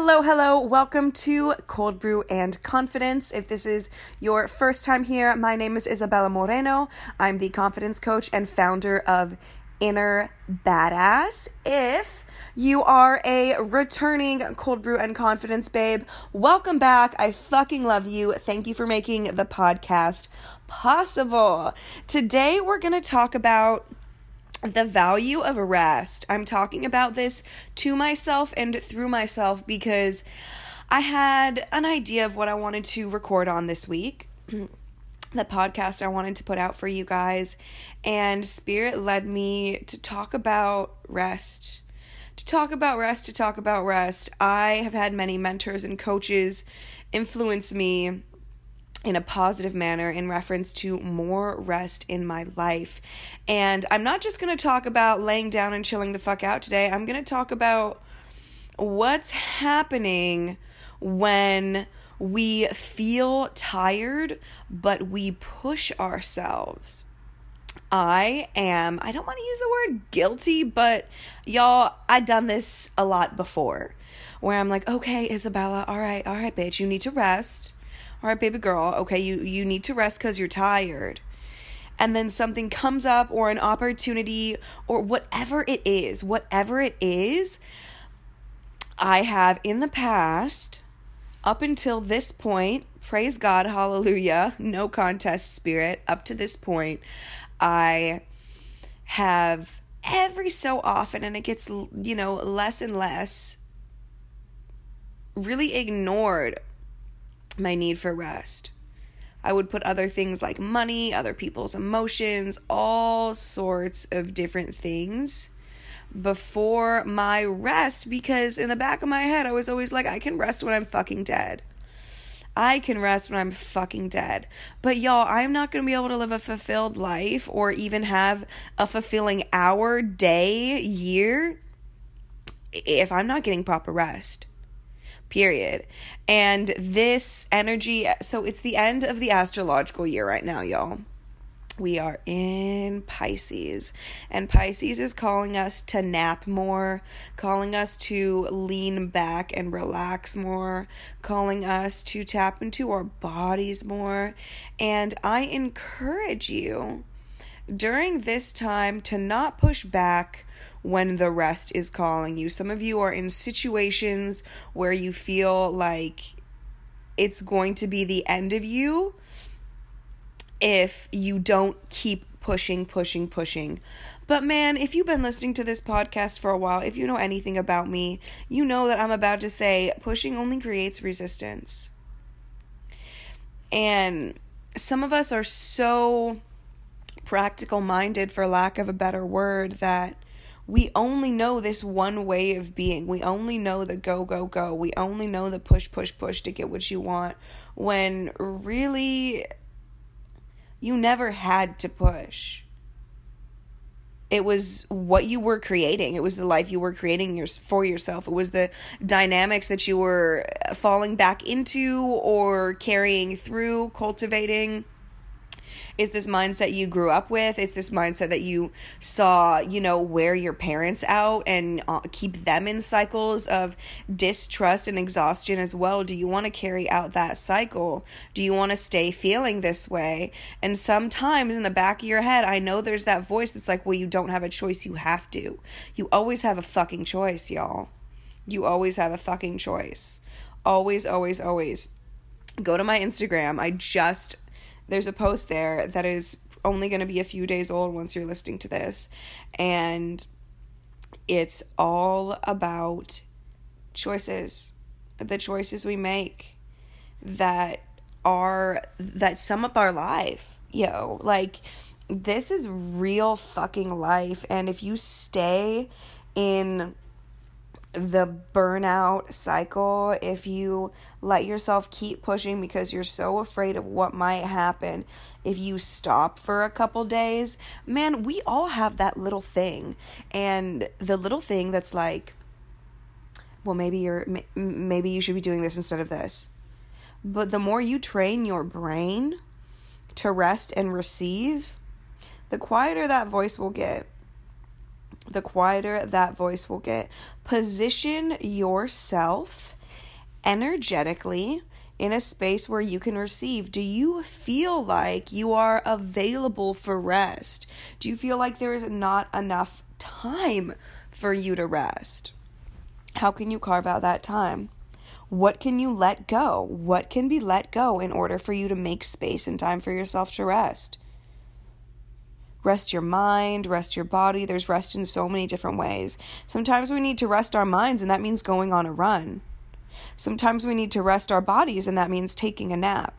Hello, hello. Welcome to Cold Brew and Confidence. If this is your first time here, my name is Isabella Moreno. I'm the confidence coach and founder of Inner Badass. If you are a returning cold brew and confidence babe. Welcome back. I fucking love you. Thank you for making the podcast possible. Today, we're going to talk about the value of rest. I'm talking about this to myself and through myself because I had an idea of what I wanted to record on this week. the podcast I wanted to put out for you guys, and Spirit led me to talk about rest to talk about rest, to talk about rest. I have had many mentors and coaches influence me in a positive manner in reference to more rest in my life. And I'm not just going to talk about laying down and chilling the fuck out today. I'm going to talk about what's happening when we feel tired, but we push ourselves. I am, I don't want to use the word guilty, but y'all, I done this a lot before where I'm like, okay, Isabella, all right, all right, bitch, you need to rest. All right, baby girl, okay, you, you need to rest because you're tired. And then something comes up or an opportunity or whatever it is, whatever it is, I have in the past, up until this point, praise God, hallelujah, no contest spirit, up to this point, I have every so often, and it gets, you know, less and less, really ignored my need for rest. I would put other things like money, other people's emotions, all sorts of different things before my rest because in the back of my head, I was always like, I can rest when I'm fucking dead. I can rest when I'm fucking dead. But y'all, I'm not going to be able to live a fulfilled life or even have a fulfilling hour, day, year if I'm not getting proper rest. Period. And this energy, so it's the end of the astrological year right now, y'all we are in Pisces, and Pisces is calling us to nap more, calling us to lean back and relax more, calling us to tap into our bodies more. And I encourage you during this time to not push back when the rest is calling you. Some of you are in situations where you feel like it's going to be the end of you if you don't keep pushing, pushing, pushing. But man, if you've been listening to this podcast for a while, if you know anything about me, you know that I'm about to say pushing only creates resistance. And some of us are so practical minded, for lack of a better word, that we only know this one way of being. We only know the go, go, go. We only know the push, push, push to get what you want. When really you never had to push. It was what you were creating. It was the life you were creating for yourself. It was the dynamics that you were falling back into or carrying through, cultivating it's this mindset you grew up with. It's this mindset that you saw, you know, wear your parents out and uh, keep them in cycles of distrust and exhaustion as well. Do you want to carry out that cycle? Do you want to stay feeling this way? And sometimes in the back of your head, I know there's that voice that's like, well, you don't have a choice. You have to. You always have a fucking choice, y'all. You always have a fucking choice. Always, always, always. Go to my Instagram. I just there's a post there that is only going to be a few days old once you're listening to this. And it's all about choices, the choices we make that are, that sum up our life. Yo, like, this is real fucking life. And if you stay in the burnout cycle, if you let yourself keep pushing because you're so afraid of what might happen, if you stop for a couple days, man, we all have that little thing. And the little thing that's like, well, maybe you're maybe you should be doing this instead of this. But the more you train your brain to rest and receive, the quieter that voice will get the quieter that voice will get. Position yourself energetically in a space where you can receive? Do you feel like you are available for rest? Do you feel like there is not enough time for you to rest? How can you carve out that time? What can you let go? What can be let go in order for you to make space and time for yourself to rest? Rest your mind, rest your body. There's rest in so many different ways. Sometimes we need to rest our minds, and that means going on a run. Sometimes we need to rest our bodies, and that means taking a nap.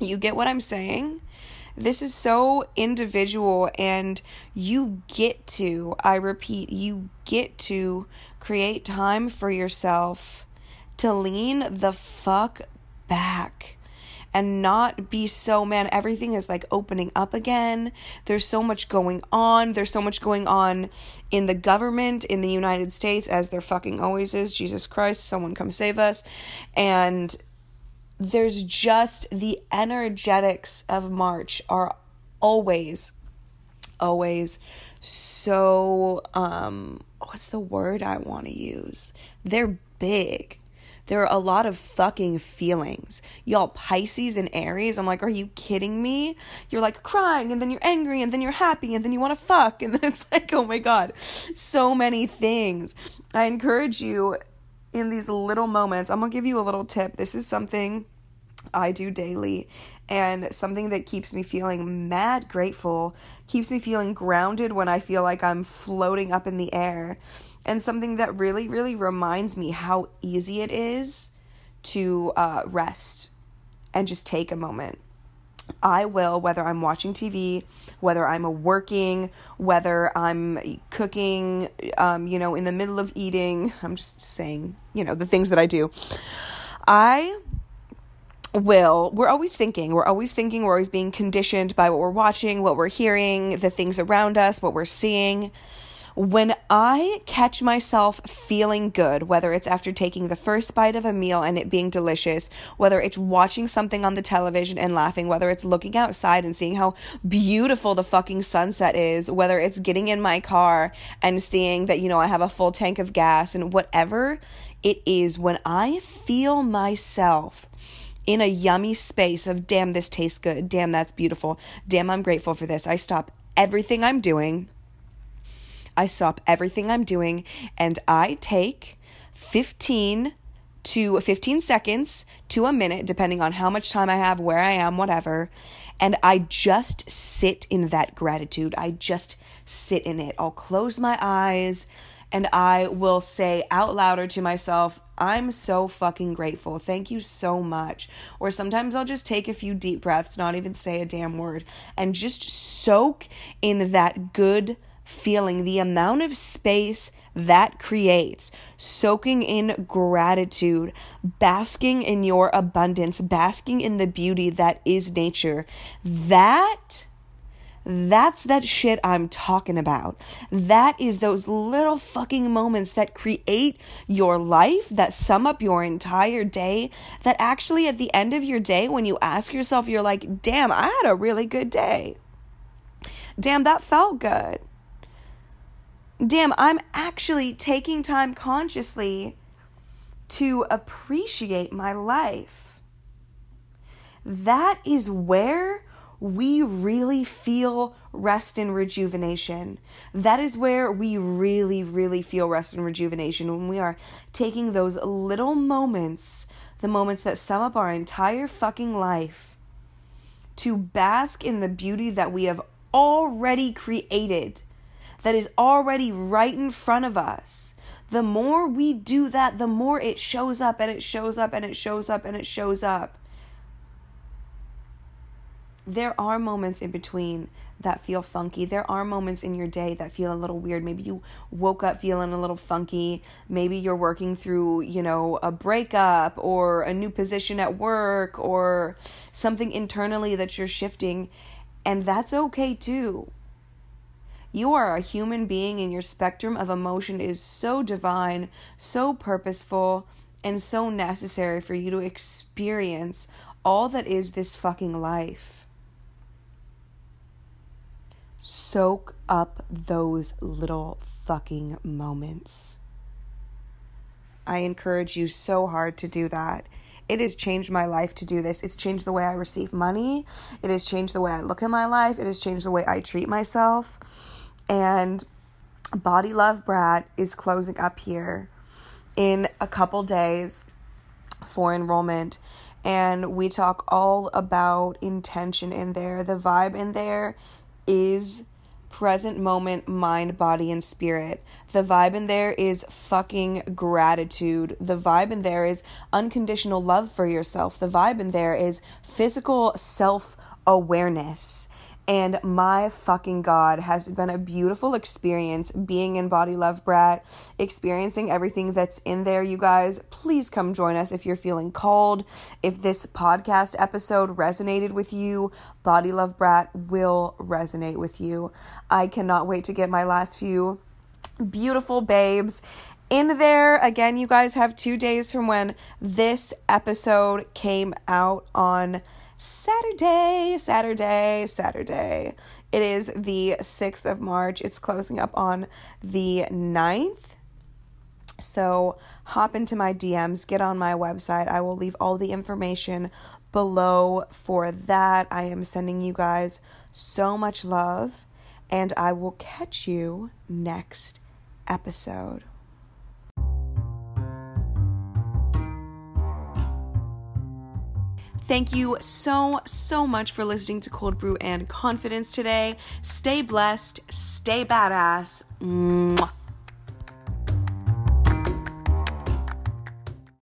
You get what I'm saying? This is so individual, and you get to, I repeat, you get to create time for yourself to lean the fuck back and not be so man everything is like opening up again. There's so much going on. There's so much going on in the government in the United States as there fucking always is. Jesus Christ someone come save us. And there's just the energetics of March are always always so um what's the word I want to use? They're big there are a lot of fucking feelings. Y'all, Pisces and Aries, I'm like, are you kidding me? You're like crying, and then you're angry, and then you're happy, and then you want to fuck, and then it's like, oh my God, so many things. I encourage you in these little moments. I'm gonna give you a little tip. This is something I do daily and something that keeps me feeling mad grateful, keeps me feeling grounded when I feel like I'm floating up in the air and something that really, really reminds me how easy it is to uh, rest and just take a moment. I will, whether I'm watching TV, whether I'm working, whether I'm cooking, um, you know, in the middle of eating, I'm just saying, you know, the things that I do. I will, we're always thinking, we're always thinking, we're always being conditioned by what we're watching, what we're hearing, the things around us, what we're seeing. When I catch myself feeling good, whether it's after taking the first bite of a meal and it being delicious, whether it's watching something on the television and laughing, whether it's looking outside and seeing how beautiful the fucking sunset is, whether it's getting in my car and seeing that, you know, I have a full tank of gas and whatever it is, when I feel myself in a yummy space of damn this tastes good. Damn that's beautiful. Damn i'm grateful for this. I stop everything i'm doing I stop everything I'm doing and I take 15 to 15 seconds to a minute, depending on how much time I have, where I am, whatever. And I just sit in that gratitude. I just sit in it. I'll close my eyes and I will say out louder to myself, I'm so fucking grateful. Thank you so much. Or sometimes I'll just take a few deep breaths, not even say a damn word, and just soak in that good feeling, the amount of space that creates, soaking in gratitude, basking in your abundance, basking in the beauty that is nature. That that's that shit I'm talking about. That is those little fucking moments that create your life, that sum up your entire day. That actually, at the end of your day, when you ask yourself, you're like, damn, I had a really good day. Damn, that felt good damn, I'm actually taking time consciously to appreciate my life. That is where we really feel rest and rejuvenation. That is where we really, really feel rest and rejuvenation when we are taking those little moments, the moments that sum up our entire fucking life, to bask in the beauty that we have already created that is already right in front of us. The more we do that, the more it shows up and it shows up and it shows up and it shows up. There are moments in between that feel funky. There are moments in your day that feel a little weird. Maybe you woke up feeling a little funky. Maybe you're working through, you know, a breakup or a new position at work or something internally that you're shifting. And that's okay too. You are a human being, and your spectrum of emotion is so divine, so purposeful, and so necessary for you to experience all that is this fucking life. Soak up those little fucking moments. I encourage you so hard to do that. It has changed my life to do this. It's changed the way I receive money. It has changed the way I look at my life. It has changed the way I treat myself. And Body Love Brat is closing up here in a couple days for enrollment. And we talk all about intention in there. The vibe in there is present moment, mind, body, and spirit. The vibe in there is fucking gratitude. The vibe in there is unconditional love for yourself. The vibe in there is physical self awareness. And my fucking God has been a beautiful experience being in Body Love Brat, experiencing everything that's in there, you guys. Please come join us if you're feeling called. If this podcast episode resonated with you, Body Love Brat will resonate with you. I cannot wait to get my last few beautiful babes in there. Again, you guys have two days from when this episode came out on Saturday, Saturday, Saturday. It is the 6th of March. It's closing up on the 9th. So hop into my DMs, get on my website. I will leave all the information below for that. I am sending you guys so much love, and I will catch you next episode. Thank you so, so much for listening to Cold Brew and Confidence today. Stay blessed, stay badass. Mwah.